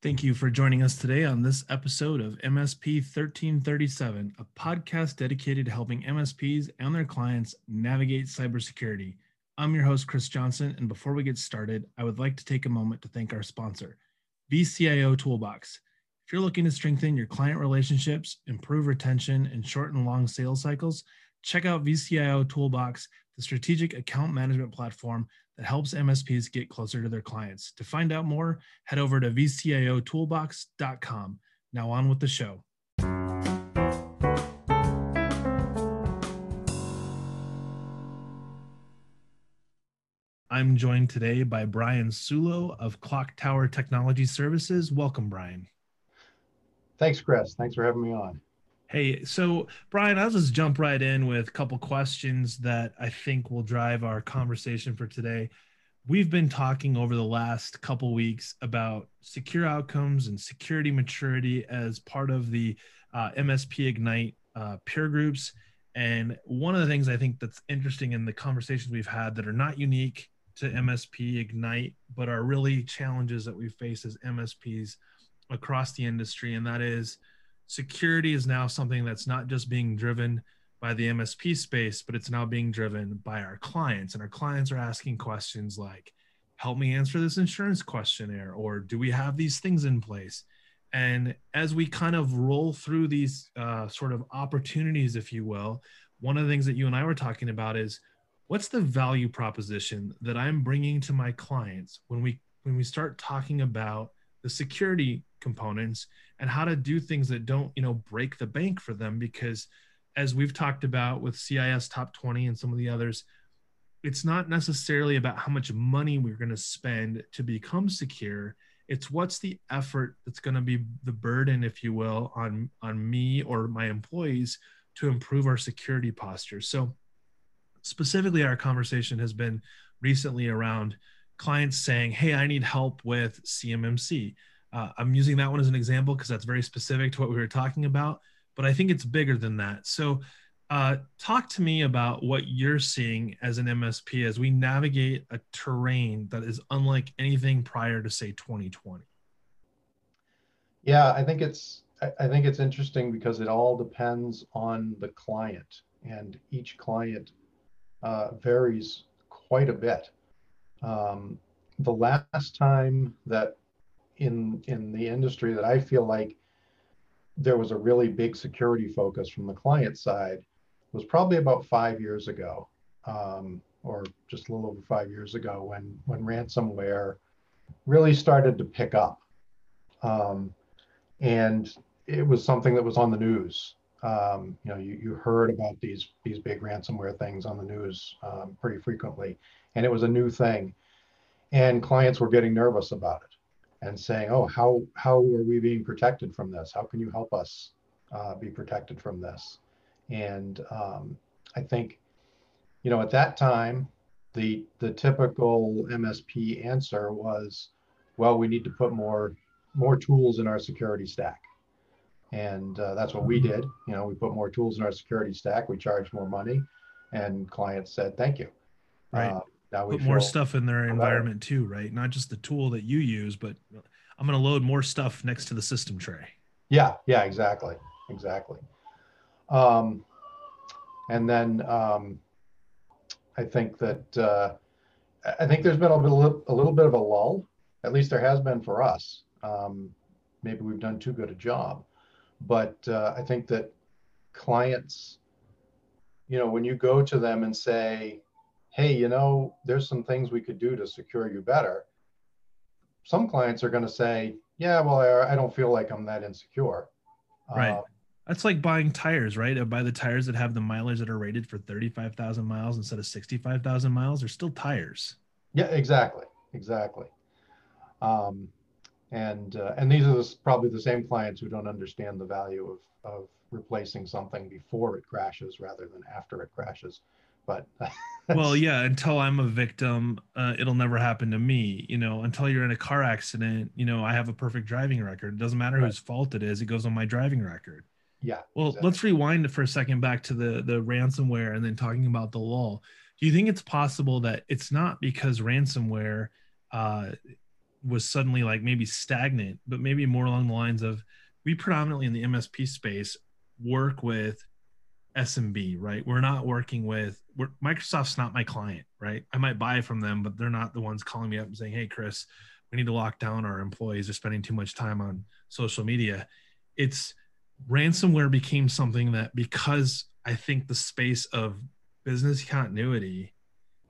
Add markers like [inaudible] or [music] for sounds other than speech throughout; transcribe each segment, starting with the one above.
Thank you for joining us today on this episode of MSP 1337, a podcast dedicated to helping MSPs and their clients navigate cybersecurity. I'm your host, Chris Johnson, and before we get started, I would like to take a moment to thank our sponsor, VCIO Toolbox. If you're looking to strengthen your client relationships, improve retention, and shorten long sales cycles, check out VCIO Toolbox, the strategic account management platform that helps MSPs get closer to their clients. To find out more, head over to vciotoolbox.com. Now on with the show. I'm joined today by Brian Sulo of Clock Tower Technology Services. Welcome, Brian. Thanks, Chris. Thanks for having me on. Hey, so Brian, I'll just jump right in with a couple questions that I think will drive our conversation for today. We've been talking over the last couple weeks about secure outcomes and security maturity as part of the uh, MSP Ignite uh, peer groups. And one of the things I think that's interesting in the conversations we've had that are not unique to MSP Ignite, but are really challenges that we face as MSPs across the industry, and that is security is now something that's not just being driven by the MSP space, but it's now being driven by our clients. And our clients are asking questions like, help me answer this insurance questionnaire, or do we have these things in place? And as we kind of roll through these uh, sort of opportunities, if you will, one of the things that you and I were talking about is what's the value proposition that I'm bringing to my clients when we when we start talking about the security components and how to do things that don't you know break the bank for them because as we've talked about with CIS top 20 and some of the others it's not necessarily about how much money we're going to spend to become secure. It's what's the effort that's going to be the burden if you will on on me or my employees to improve our security posture. So specifically our conversation has been recently around clients saying hey i need help with cmmc uh, I'm using that one as an example because that's very specific to what we were talking about, but I think it's bigger than that. So, uh, talk to me about what you're seeing as an MSP as we navigate a terrain that is unlike anything prior to say 2020. Yeah, I think it's I think it's interesting because it all depends on the client, and each client uh, varies quite a bit. Um, the last time that in in the industry that I feel like there was a really big security focus from the client side was probably about five years ago, um, or just a little over five years ago, when when ransomware really started to pick up, um, and it was something that was on the news. Um, you know, you, you heard about these these big ransomware things on the news um, pretty frequently, and it was a new thing, and clients were getting nervous about it and saying, "Oh, how how are we being protected from this? How can you help us uh, be protected from this?" And um, I think, you know, at that time, the the typical MSP answer was, "Well, we need to put more more tools in our security stack." And uh, that's what we did. You know, we put more tools in our security stack. We charged more money, and clients said, "Thank you." Right. Uh, put more stuff in their environment too, right? Not just the tool that you use, but I'm going to load more stuff next to the system tray. Yeah, yeah, exactly, exactly. Um, and then um, I think that uh, I think there's been a little, a little bit of a lull. At least there has been for us. Um, maybe we've done too good a job, but uh, I think that clients, you know, when you go to them and say, hey, you know, there's some things we could do to secure you better. Some clients are going to say, yeah, well, I, I, don't feel like I'm that insecure. Right. Uh, That's like buying tires, right? I buy the tires that have the mileage that are rated for 35,000 miles instead of 65,000 miles. They're still tires. Yeah, exactly. Exactly. Um, and uh, and these are the, probably the same clients who don't understand the value of, of replacing something before it crashes rather than after it crashes but [laughs] well yeah until i'm a victim uh, it'll never happen to me you know until you're in a car accident you know i have a perfect driving record it doesn't matter right. whose fault it is it goes on my driving record yeah well exactly. let's rewind for a second back to the the ransomware and then talking about the law do you think it's possible that it's not because ransomware uh, was suddenly like maybe stagnant, but maybe more along the lines of we predominantly in the MSP space work with SMB, right? We're not working with Microsoft's not my client, right? I might buy from them, but they're not the ones calling me up and saying, "Hey, Chris, we need to lock down our employees. They're spending too much time on social media." It's ransomware became something that because I think the space of business continuity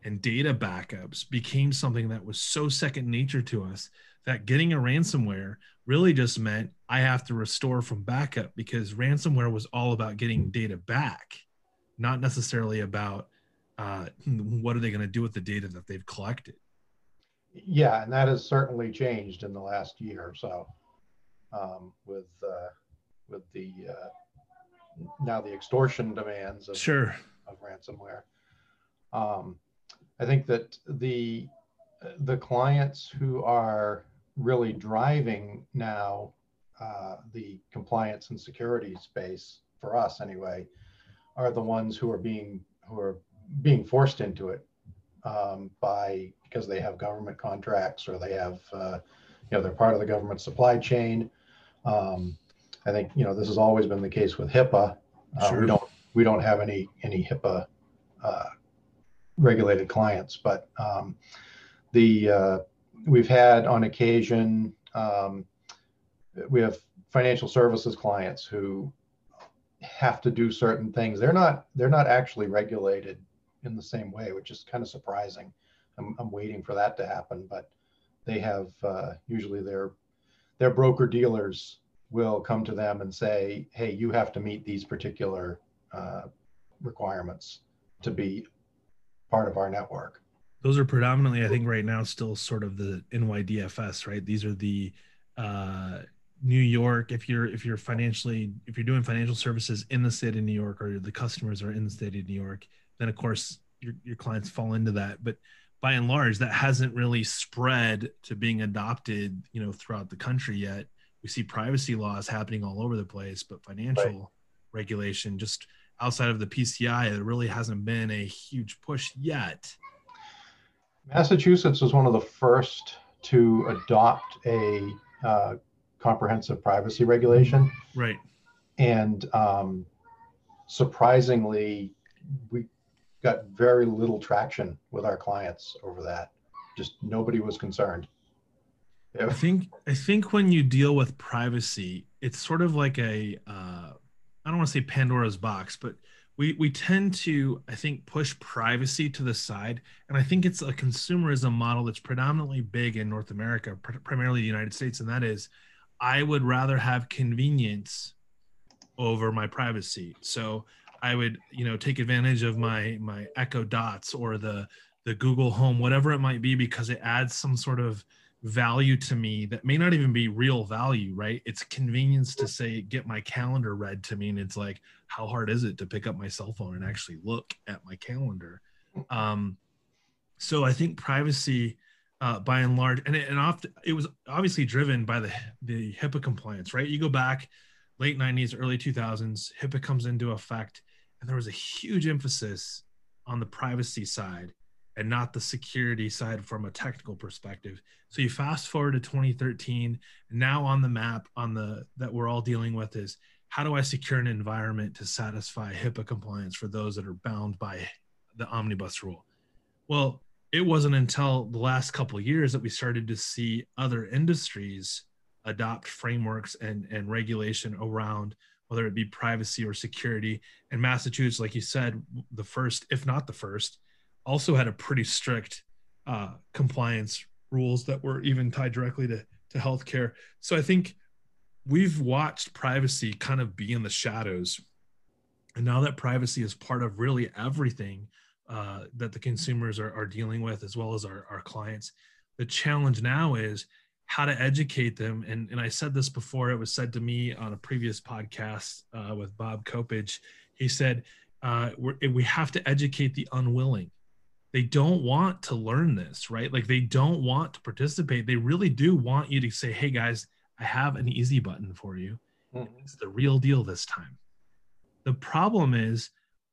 and data backups became something that was so second nature to us that getting a ransomware really just meant I have to restore from backup because ransomware was all about getting data back, not necessarily about uh, what are they going to do with the data that they've collected. Yeah, and that has certainly changed in the last year or so um, with uh, with the uh, now the extortion demands of, sure. of ransomware. Um, I think that the the clients who are really driving now uh, the compliance and security space for us anyway are the ones who are being who are being forced into it um, by because they have government contracts or they have uh, you know they're part of the government supply chain. Um, I think you know this has always been the case with HIPAA. Uh, sure. We don't we don't have any any HIPAA uh, regulated clients, but um, the uh, we've had on occasion um, we have financial services clients who have to do certain things. They're not they're not actually regulated in the same way, which is kind of surprising. I'm, I'm waiting for that to happen, but they have uh, usually their their broker dealers will come to them and say, "Hey, you have to meet these particular uh, requirements to be part of our network." Those are predominantly, I think, right now still sort of the NYDFS, right? These are the uh, New York. If you're if you're financially if you're doing financial services in the state of New York, or the customers are in the state of New York, then of course your, your clients fall into that. But by and large, that hasn't really spread to being adopted, you know, throughout the country yet. We see privacy laws happening all over the place, but financial right. regulation just outside of the PCI, there really hasn't been a huge push yet. Massachusetts was one of the first to adopt a uh, comprehensive privacy regulation. Right. And um, surprisingly, we got very little traction with our clients over that. Just nobody was concerned. I think I think when you deal with privacy, it's sort of like a uh, I don't want to say Pandora's box, but we we tend to I think push privacy to the side, and I think it's a consumerism model that's predominantly big in North America, pr- primarily the United States, and that is I would rather have convenience over my privacy. So I would, you know, take advantage of my my Echo Dots or the the Google Home, whatever it might be, because it adds some sort of value to me that may not even be real value, right? It's convenience to say get my calendar read to me, and it's like, how hard is it to pick up my cell phone and actually look at my calendar? Um, so I think privacy, uh, by and large, and it, and often it was obviously driven by the the HIPAA compliance, right? You go back late 90s, early 2000s, HIPAA comes into effect and there was a huge emphasis on the privacy side and not the security side from a technical perspective. So you fast forward to 2013, now on the map on the that we're all dealing with is how do I secure an environment to satisfy HIPAA compliance for those that are bound by the omnibus rule? Well, it wasn't until the last couple years that we started to see other industries adopt frameworks and, and regulation around whether it be privacy or security. And Massachusetts, like you said, the first, if not the first, also had a pretty strict uh, compliance rules that were even tied directly to, to healthcare. So I think we've watched privacy kind of be in the shadows. And now that privacy is part of really everything uh, that the consumers are, are dealing with, as well as our, our clients, the challenge now is how to educate them. And, and I said this before, it was said to me on a previous podcast uh, with Bob Kopich. He said, uh, we have to educate the unwilling. They don't want to learn this, right? Like they don't want to participate. They really do want you to say, hey guys, I have an easy button for you. Mm-hmm. It's the real deal this time. The problem is,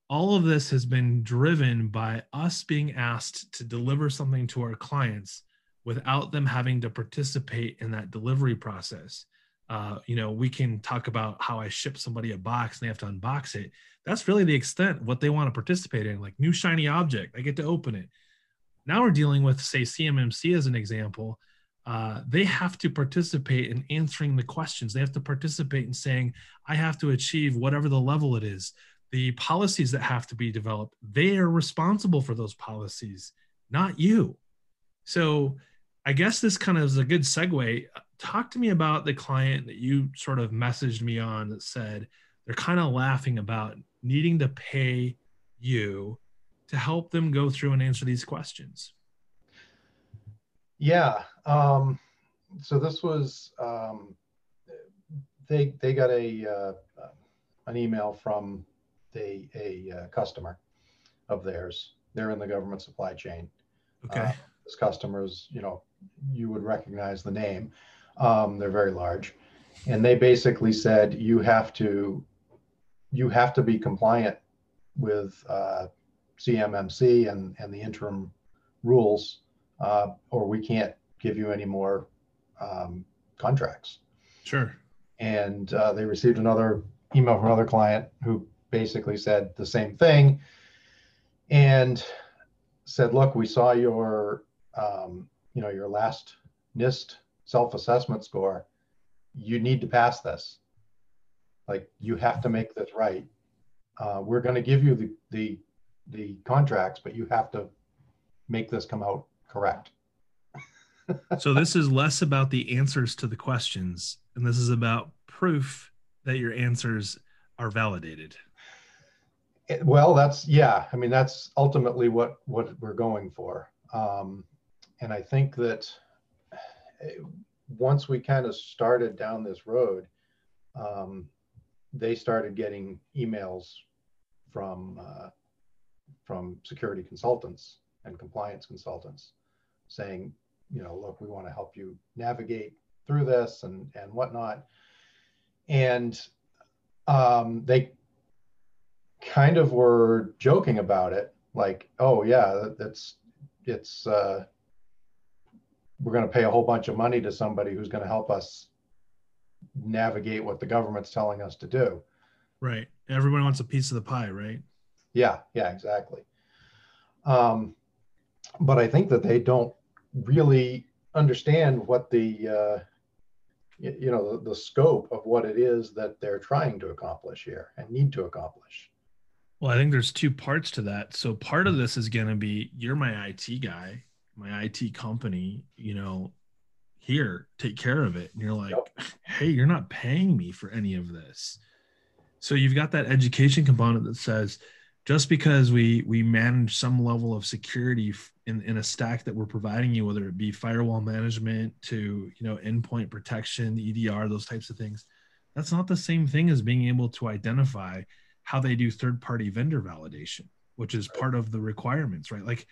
all of this has been driven by us being asked to deliver something to our clients without them having to participate in that delivery process. Uh, you know, we can talk about how I ship somebody a box and they have to unbox it. That's really the extent what they want to participate in, like new shiny object. I get to open it. Now we're dealing with, say, CMMC as an example. Uh, they have to participate in answering the questions. They have to participate in saying, I have to achieve whatever the level it is. The policies that have to be developed, they are responsible for those policies, not you. So I guess this kind of is a good segue. Talk to me about the client that you sort of messaged me on that said they're kind of laughing about needing to pay you to help them go through and answer these questions. Yeah. Um, so this was um, they they got a uh, an email from a a uh, customer of theirs. They're in the government supply chain. Okay. Uh, this customers, you know, you would recognize the name. Um, they're very large, and they basically said you have to you have to be compliant with uh, CMMC and and the interim rules uh, or we can't give you any more um, contracts. Sure. And uh, they received another email from another client who basically said the same thing and said, "Look, we saw your, um, you know, your last NIST self-assessment score. You need to pass this. Like, you have to make this right. Uh, we're going to give you the the the contracts, but you have to make this come out correct. [laughs] so this is less about the answers to the questions, and this is about proof that your answers are validated. It, well, that's yeah. I mean, that's ultimately what what we're going for. Um, and I think that once we kind of started down this road, um, they started getting emails from uh, from security consultants and compliance consultants saying, you know, look, we want to help you navigate through this and and whatnot. And um, they kind of were joking about it, like, oh yeah, that's it's uh, we're going to pay a whole bunch of money to somebody who's going to help us navigate what the government's telling us to do. Right. Everyone wants a piece of the pie, right? Yeah. Yeah. Exactly. Um, but I think that they don't really understand what the uh, you know the, the scope of what it is that they're trying to accomplish here and need to accomplish. Well, I think there's two parts to that. So part of this is going to be you're my IT guy, my IT company, you know, here, take care of it. And you're like, yep. hey, you're not paying me for any of this. So you've got that education component that says, just because we we manage some level of security in, in a stack that we're providing you whether it be firewall management to you know endpoint protection edr those types of things that's not the same thing as being able to identify how they do third party vendor validation which is part of the requirements right like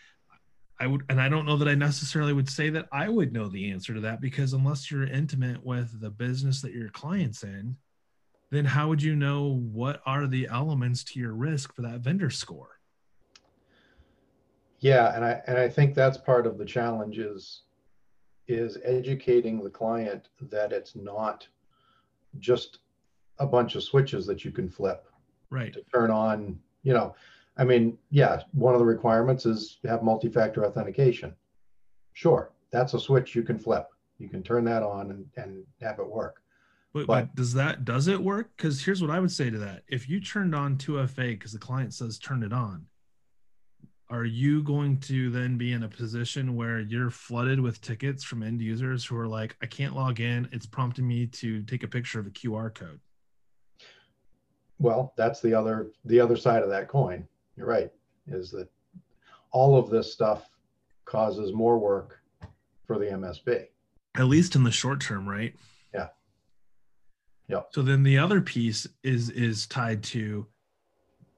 i would and i don't know that i necessarily would say that i would know the answer to that because unless you're intimate with the business that your clients in then how would you know what are the elements to your risk for that vendor score? Yeah, and I and I think that's part of the challenge is is educating the client that it's not just a bunch of switches that you can flip right to turn on, you know. I mean, yeah, one of the requirements is to have multi-factor authentication. Sure, that's a switch you can flip. You can turn that on and, and have it work. But, but, does that does it work? Because here's what I would say to that: if you turned on 2FA because the client says turn it on, are you going to then be in a position where you're flooded with tickets from end users who are like, I can't log in. It's prompting me to take a picture of a QR code. Well, that's the other the other side of that coin. You're right. Is that all of this stuff causes more work for the MSP. At least in the short term, right? Yeah. Yeah. So then the other piece is is tied to,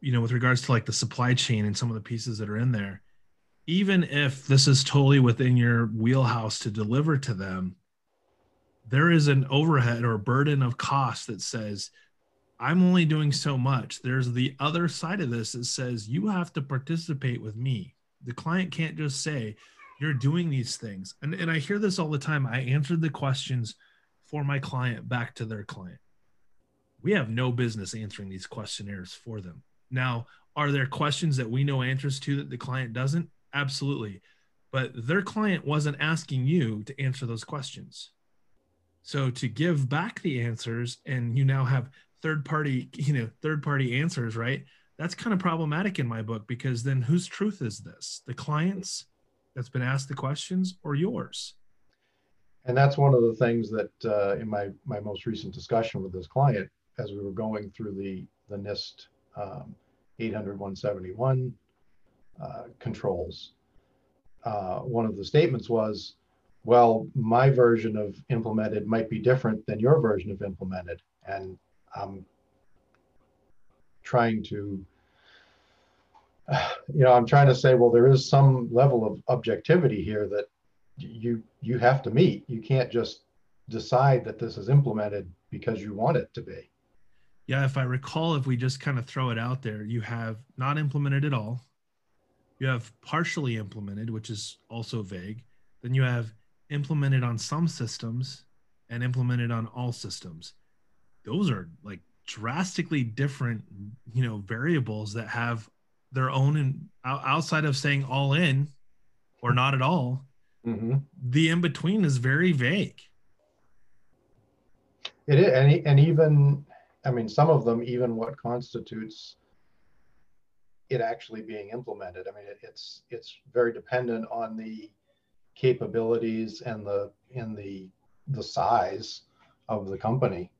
you know, with regards to like the supply chain and some of the pieces that are in there. Even if this is totally within your wheelhouse to deliver to them, there is an overhead or burden of cost that says, I'm only doing so much. There's the other side of this that says you have to participate with me. The client can't just say, you're doing these things. And, and I hear this all the time. I answered the questions for my client back to their client. We have no business answering these questionnaires for them. Now, are there questions that we know answers to that the client doesn't? Absolutely. But their client wasn't asking you to answer those questions. So to give back the answers and you now have third party, you know, third party answers, right? That's kind of problematic in my book because then whose truth is this? The client's that's been asked the questions or yours? And that's one of the things that uh, in my my most recent discussion with this client, as we were going through the the NIST um, 800 171 uh, controls, uh, one of the statements was, well, my version of implemented might be different than your version of implemented. And I'm trying to, you know, I'm trying to say, well, there is some level of objectivity here that you you have to meet. You can't just decide that this is implemented because you want it to be. Yeah, if I recall, if we just kind of throw it out there, you have not implemented at all. You have partially implemented, which is also vague. Then you have implemented on some systems and implemented on all systems. Those are like drastically different, you know, variables that have their own and outside of saying all in or not at all. Mm-hmm. The in between is very vague. It is, and, and even, I mean, some of them, even what constitutes it actually being implemented. I mean, it, it's it's very dependent on the capabilities and the in the the size of the company.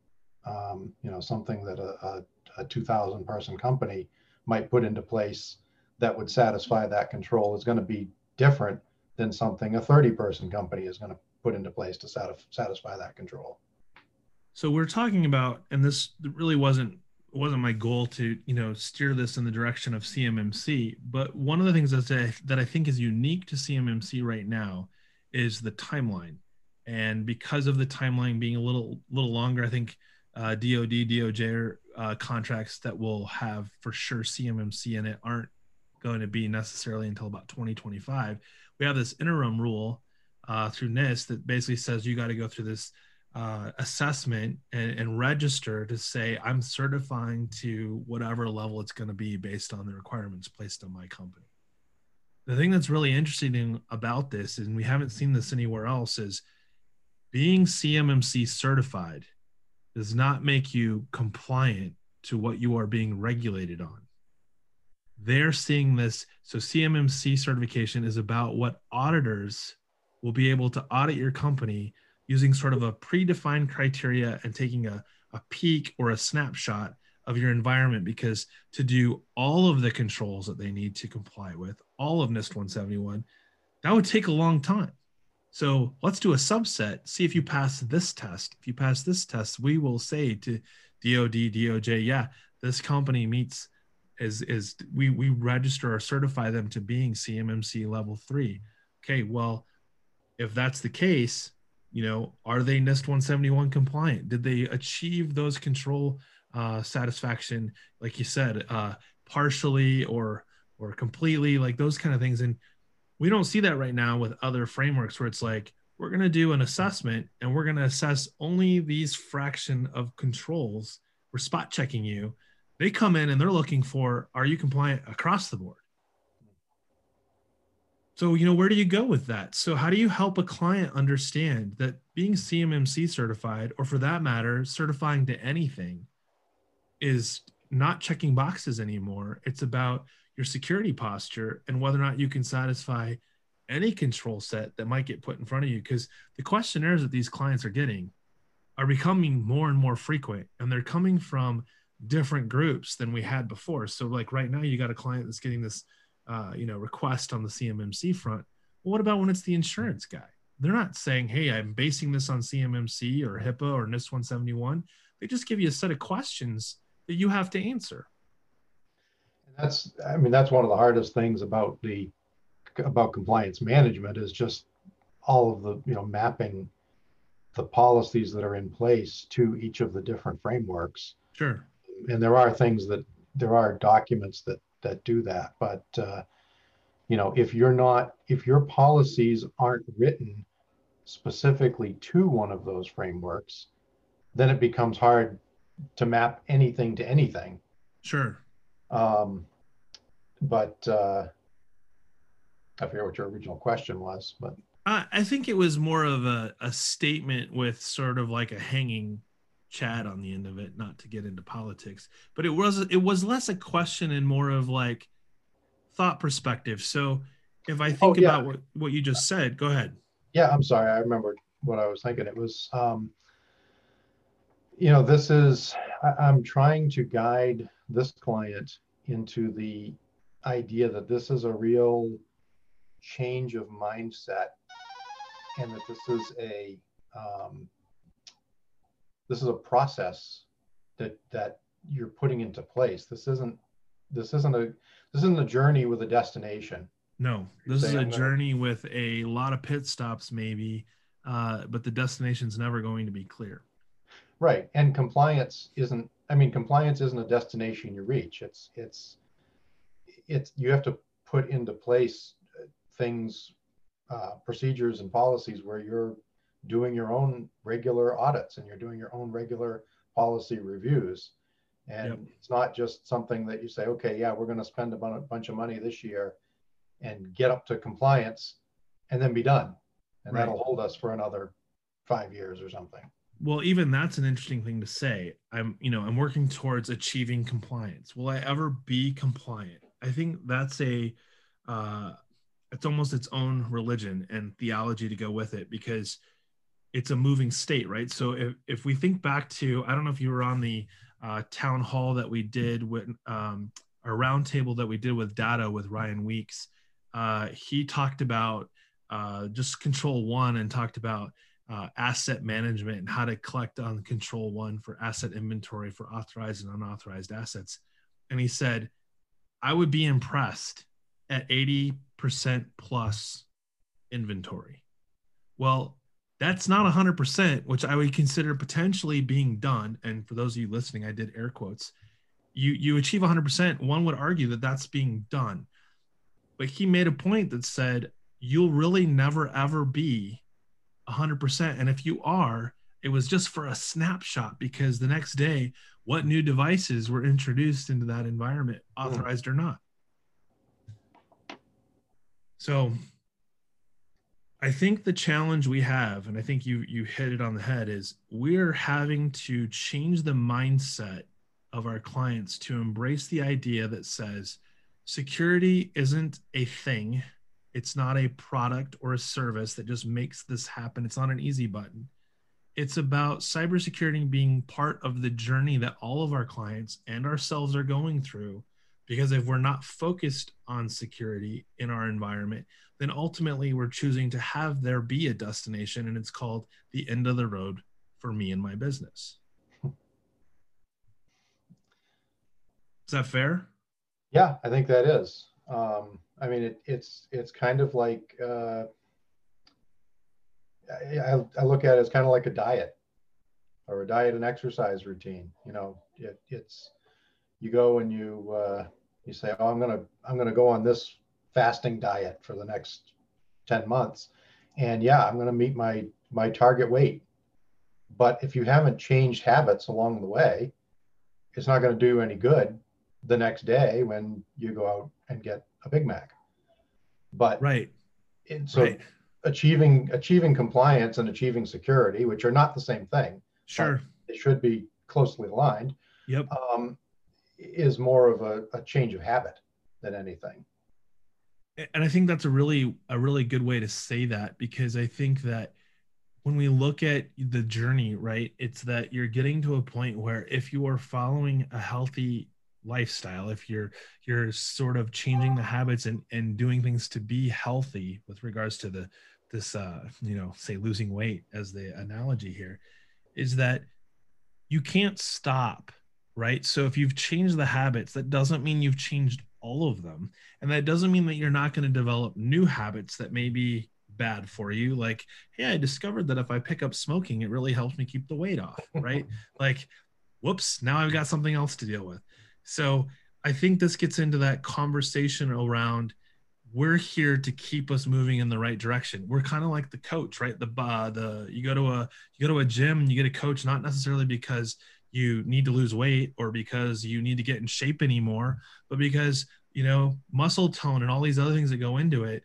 Um, you know, something that a, a, a 2,000 person company might put into place that would satisfy that control is going to be different than something a 30 person company is going to put into place to satisfy that control. So we're talking about, and this really wasn't wasn't my goal to you know steer this in the direction of CMMC, but one of the things that I, that I think is unique to CMMC right now is the timeline, and because of the timeline being a little little longer, I think uh, DoD DOJ uh, contracts that will have for sure CMMC in it aren't going to be necessarily until about 2025. We have this interim rule uh, through NIST that basically says you got to go through this uh, assessment and, and, register to say I'm certifying to whatever level it's going to be based on the requirements placed on my company. The thing that's really interesting about this, and we haven't seen this anywhere else, is being CMMC certified does not make you compliant to what you are being regulated on. They're seeing this. So, CMMC certification is about what auditors will be able to audit your company using sort of a predefined criteria and taking a, a peek or a snapshot of your environment because to do all of the controls that they need to comply with, all of NIST 171, that would take a long time. So let's do a subset, see if you pass this test. If you pass this test, we will say to DOD, DOJ, yeah, this company meets is is we we register or certify them to being CMMC level three. Okay, well, if that's the case, you know are they nist 171 compliant did they achieve those control uh, satisfaction like you said uh, partially or or completely like those kind of things and we don't see that right now with other frameworks where it's like we're going to do an assessment and we're going to assess only these fraction of controls we're spot checking you they come in and they're looking for are you compliant across the board so, you know, where do you go with that? So, how do you help a client understand that being CMMC certified, or for that matter, certifying to anything, is not checking boxes anymore? It's about your security posture and whether or not you can satisfy any control set that might get put in front of you. Because the questionnaires that these clients are getting are becoming more and more frequent, and they're coming from different groups than we had before. So, like right now, you got a client that's getting this uh, you know request on the CMMC front. Well, what about when it's the insurance guy? They're not saying, "Hey, I'm basing this on CMMC or HIPAA or NIST 171." They just give you a set of questions that you have to answer. That's, I mean, that's one of the hardest things about the about compliance management is just all of the you know mapping the policies that are in place to each of the different frameworks. Sure. And there are things that, there are documents that, that do that. But, uh, you know, if you're not, if your policies aren't written specifically to one of those frameworks, then it becomes hard to map anything to anything. Sure. Um, but uh, I forget what your original question was, but I think it was more of a, a statement with sort of like a hanging chad on the end of it, not to get into politics, but it was it was less a question and more of like thought perspective. So if I think oh, yeah. about what, what you just said, go ahead. Yeah, I'm sorry. I remembered what I was thinking. It was um, you know, this is I, I'm trying to guide this client into the idea that this is a real change of mindset and that this is a um, this is a process that that you're putting into place. This isn't this isn't a this isn't a journey with a destination. No this is a journey with a lot of pit stops maybe uh, but the destination's never going to be clear right and compliance isn't i mean compliance isn't a destination you reach it's it's it's you have to put into place things uh, procedures and policies where you're doing your own regular audits and you're doing your own regular policy reviews. And yep. it's not just something that you say, okay, yeah, we're going to spend a bunch of money this year and get up to compliance and then be done. And right. that'll hold us for another five years or something. Well, even that's an interesting thing to say. I'm, you know, I'm working towards achieving compliance. Will I ever be compliant? I think that's a, uh, it's almost its own religion and theology to go with it because it's a moving state, right? So if, if we think back to, I don't know if you were on the uh, town hall that we did with um, a roundtable that we did with Datto with Ryan Weeks. Uh, he talked about uh, just control one and talked about uh, asset management and how to collect on control one for asset inventory for authorized and unauthorized assets. And he said, I would be impressed at 80% plus inventory. Well, that's not 100%, which I would consider potentially being done. And for those of you listening, I did air quotes. You you achieve 100%, one would argue that that's being done. But he made a point that said you'll really never ever be 100%. And if you are, it was just for a snapshot because the next day, what new devices were introduced into that environment, hmm. authorized or not? So I think the challenge we have, and I think you you hit it on the head, is we're having to change the mindset of our clients to embrace the idea that says security isn't a thing. It's not a product or a service that just makes this happen. It's not an easy button. It's about cybersecurity being part of the journey that all of our clients and ourselves are going through because if we're not focused on security in our environment, then ultimately we're choosing to have there be a destination and it's called the end of the road for me and my business. Is that fair? Yeah, I think that is. Um, I mean, it, it's it's kind of like uh, I, I look at it as kind of like a diet or a diet and exercise routine. You know, it, it's you go and you uh, you say, oh, I'm gonna I'm gonna go on this fasting diet for the next 10 months, and yeah, I'm gonna meet my my target weight. But if you haven't changed habits along the way, it's not going to do any good the next day when you go out and get a Big Mac. But right, so right. achieving achieving compliance and achieving security, which are not the same thing. Sure, it should be closely aligned. Yep. Um, is more of a, a change of habit than anything and i think that's a really a really good way to say that because i think that when we look at the journey right it's that you're getting to a point where if you are following a healthy lifestyle if you're you're sort of changing the habits and and doing things to be healthy with regards to the this uh you know say losing weight as the analogy here is that you can't stop right? So if you've changed the habits, that doesn't mean you've changed all of them. And that doesn't mean that you're not going to develop new habits that may be bad for you. Like, hey, I discovered that if I pick up smoking, it really helps me keep the weight off, right? [laughs] like, whoops, now I've got something else to deal with. So I think this gets into that conversation around we're here to keep us moving in the right direction. We're kind of like the coach, right? The uh, the you go to a you go to a gym and you get a coach not necessarily because you need to lose weight or because you need to get in shape anymore, but because you know muscle tone and all these other things that go into it.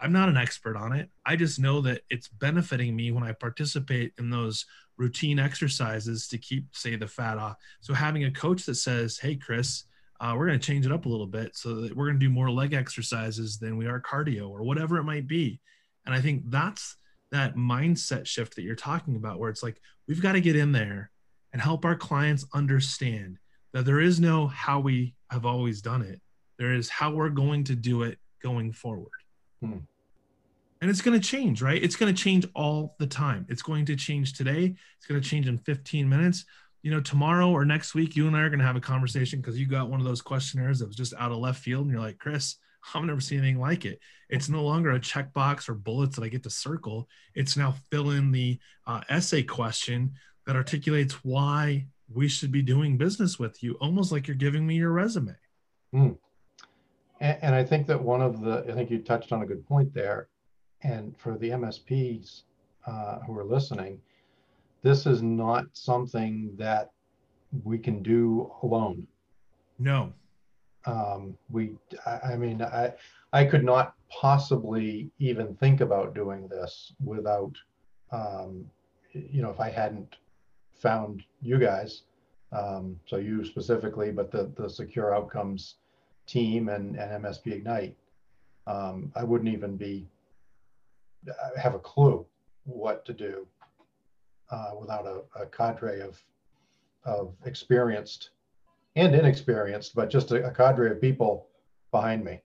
I'm not an expert on it. I just know that it's benefiting me when I participate in those routine exercises to keep, say, the fat off. So having a coach that says, "Hey, Chris, uh, we're going to change it up a little bit so that we're going to do more leg exercises than we are cardio or whatever it might be," and I think that's that mindset shift that you're talking about, where it's like we've got to get in there and help our clients understand that there is no how we have always done it. There is how we're going to do it going forward. Hmm and it's going to change right? It's going to change all the time. It's going to change today. It's going to change in 15 minutes. You know tomorrow or next week you and i are going to have a conversation because you got one of those questionnaires that was just out of left field and you're like chris i've never seen anything like it. It's no longer a checkbox or bullets that i get to circle. It's now fill in the uh, essay question that articulates why we should be doing business with you almost like you're giving me your resume. Mm. and, and i think that one of the i think you touched on a good point there and for the MSPs uh, who are listening, this is not something that we can do alone. No. Um, we, I, I mean, I, I could not possibly even think about doing this without, um, you know, if I hadn't found you guys, um, so you specifically, but the the Secure Outcomes team and, and MSP Ignite, um, I wouldn't even be have a clue what to do uh, without a, a, cadre of of experienced and inexperienced, but just a, a cadre of people behind me.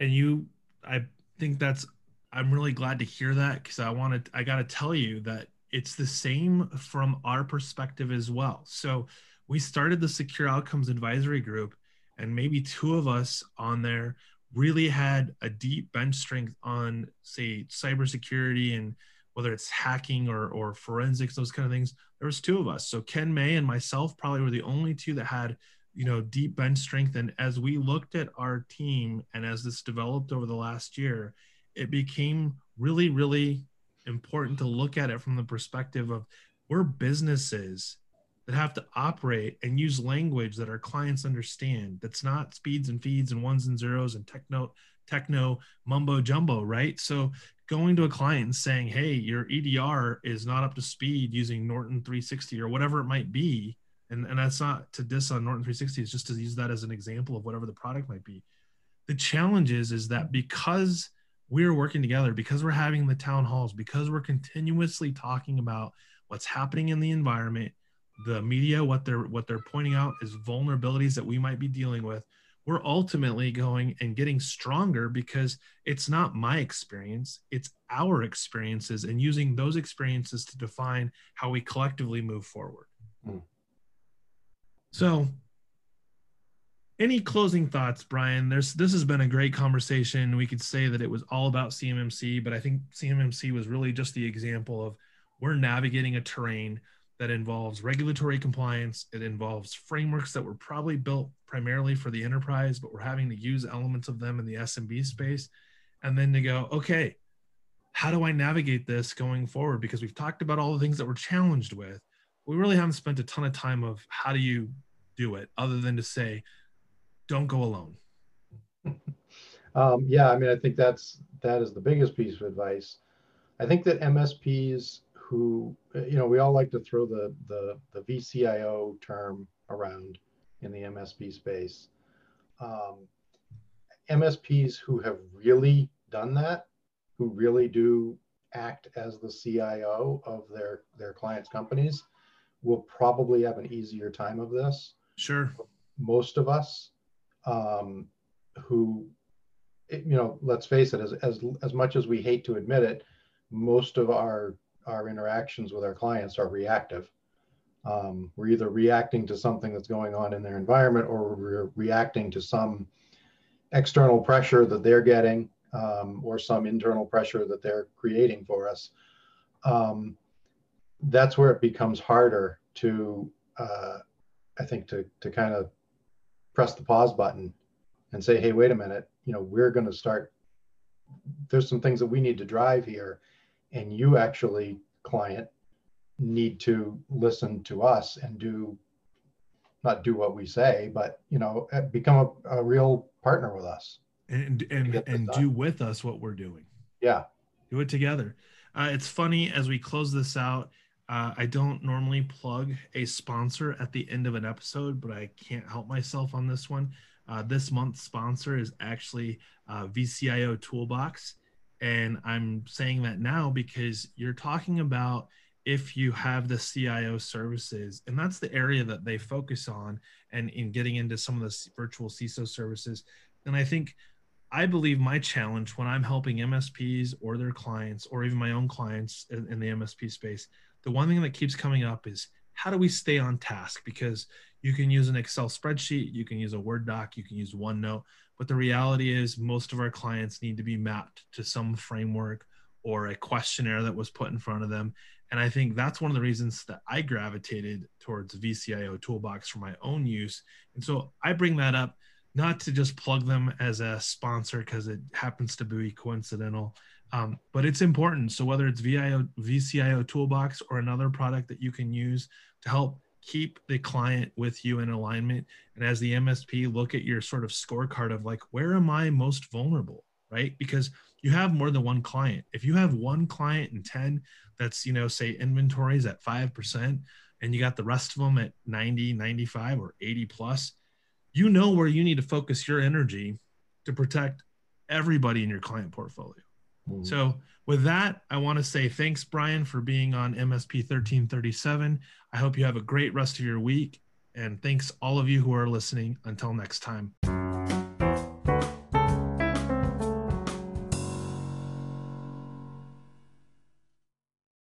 And you, I think that's. I'm really glad to hear that because I wanted. I got to tell you that it's the same from our perspective as well. So we started the Secure Outcomes Advisory Group, and maybe two of us on there really had a deep bench strength on, say, cybersecurity and whether it's hacking or, or forensics, those kind of things. There was two of us. So Ken May and myself probably were the only two that had, you know, deep bench strength. And as we looked at our team and as this developed over the last year, it became really, really important to look at it from the perspective of we're businesses that have to operate and use language that our clients understand. That's not speeds and feeds and ones and zeros and techno techno mumbo jumbo right? So going to a client and saying hey your edr is not up to speed using norton 360 or whatever it might be and, and that's not to diss on norton 360 it's just to use that as an example of whatever the product might be. The challenge is is that because we're working together because we're having the town halls because we're continuously talking about what's happening in the environment the media what they're what they're pointing out is vulnerabilities that we might be dealing with. We're ultimately going and getting stronger because it's not my experience it's our experiences and using those experiences to define how we collectively move forward. Mm. so any closing thoughts brian? There's this has been a great conversation. We could say that it was all about cmmc but i think cmmc was really just the example of we're navigating a terrain that involves regulatory compliance. It involves frameworks that were probably built primarily for the enterprise, but we're having to use elements of them in the SMB space. And then to go, okay, how do I navigate this going forward? Because we've talked about all the things that we're challenged with. We really haven't spent a ton of time of how do you do it other than to say, don't go alone. [laughs] um, yeah, I mean, I think that's that is the biggest piece of advice. I think that MSPs who, you know, we all like to throw the, the, the VCIO term around in the MSP space. Um, MSPs who have really done that, who really do act as the CIO of their, their clients' companies, will probably have an easier time of this. Sure. Most of us um, who, you know, let's face it, as, as, as much as we hate to admit it, most of our our interactions with our clients are reactive. Um, we're either reacting to something that's going on in their environment or we're reacting to some external pressure that they're getting um, or some internal pressure that they're creating for us. Um, that's where it becomes harder to, uh, I think, to, to kind of press the pause button and say, hey, wait a minute, you know, we're going to start. There's some things that we need to drive here, and you actually, client, need to listen to us and do not do what we say, but you know, eh, become a, a real partner with us and and and do with us what we're doing. Yeah, do it together. Uh, it's funny as we close this out. Uh, I don't normally plug a sponsor at the end of an episode, but I can't help myself on this one. Uh, this month's sponsor is actually uh, VCIO Toolbox. And I'm saying that now because you're talking about if you have the CIO services, and that's the area that they focus on, and in getting into some of the virtual CISO services. And I think I believe my challenge when I'm helping MSPs or their clients, or even my own clients in, in the MSP space, the one thing that keeps coming up is how do we stay on task? Because you can use an Excel spreadsheet, you can use a Word doc, you can use OneNote, but the reality is most of our clients need to be mapped to some framework or a questionnaire that was put in front of them. And I think that's one of the reasons that I gravitated towards VCIO Toolbox for my own use. And so I bring that up not to just plug them as a sponsor because it happens to be coincidental, um, but it's important. So whether it's VIO, VCIO Toolbox or another product that you can use to help keep the client with you in alignment, and as the MSP, look at your sort of scorecard of like, where am I most vulnerable, right? Because you have more than one client. If you have one client in 10 that's, you know, say inventories at 5%, and you got the rest of them at 90, 95, or 80 plus, you know where you need to focus your energy to protect everybody in your client portfolio. Mm-hmm. So, with that, I want to say thanks, Brian, for being on MSP 1337. I hope you have a great rest of your week. And thanks, all of you who are listening. Until next time.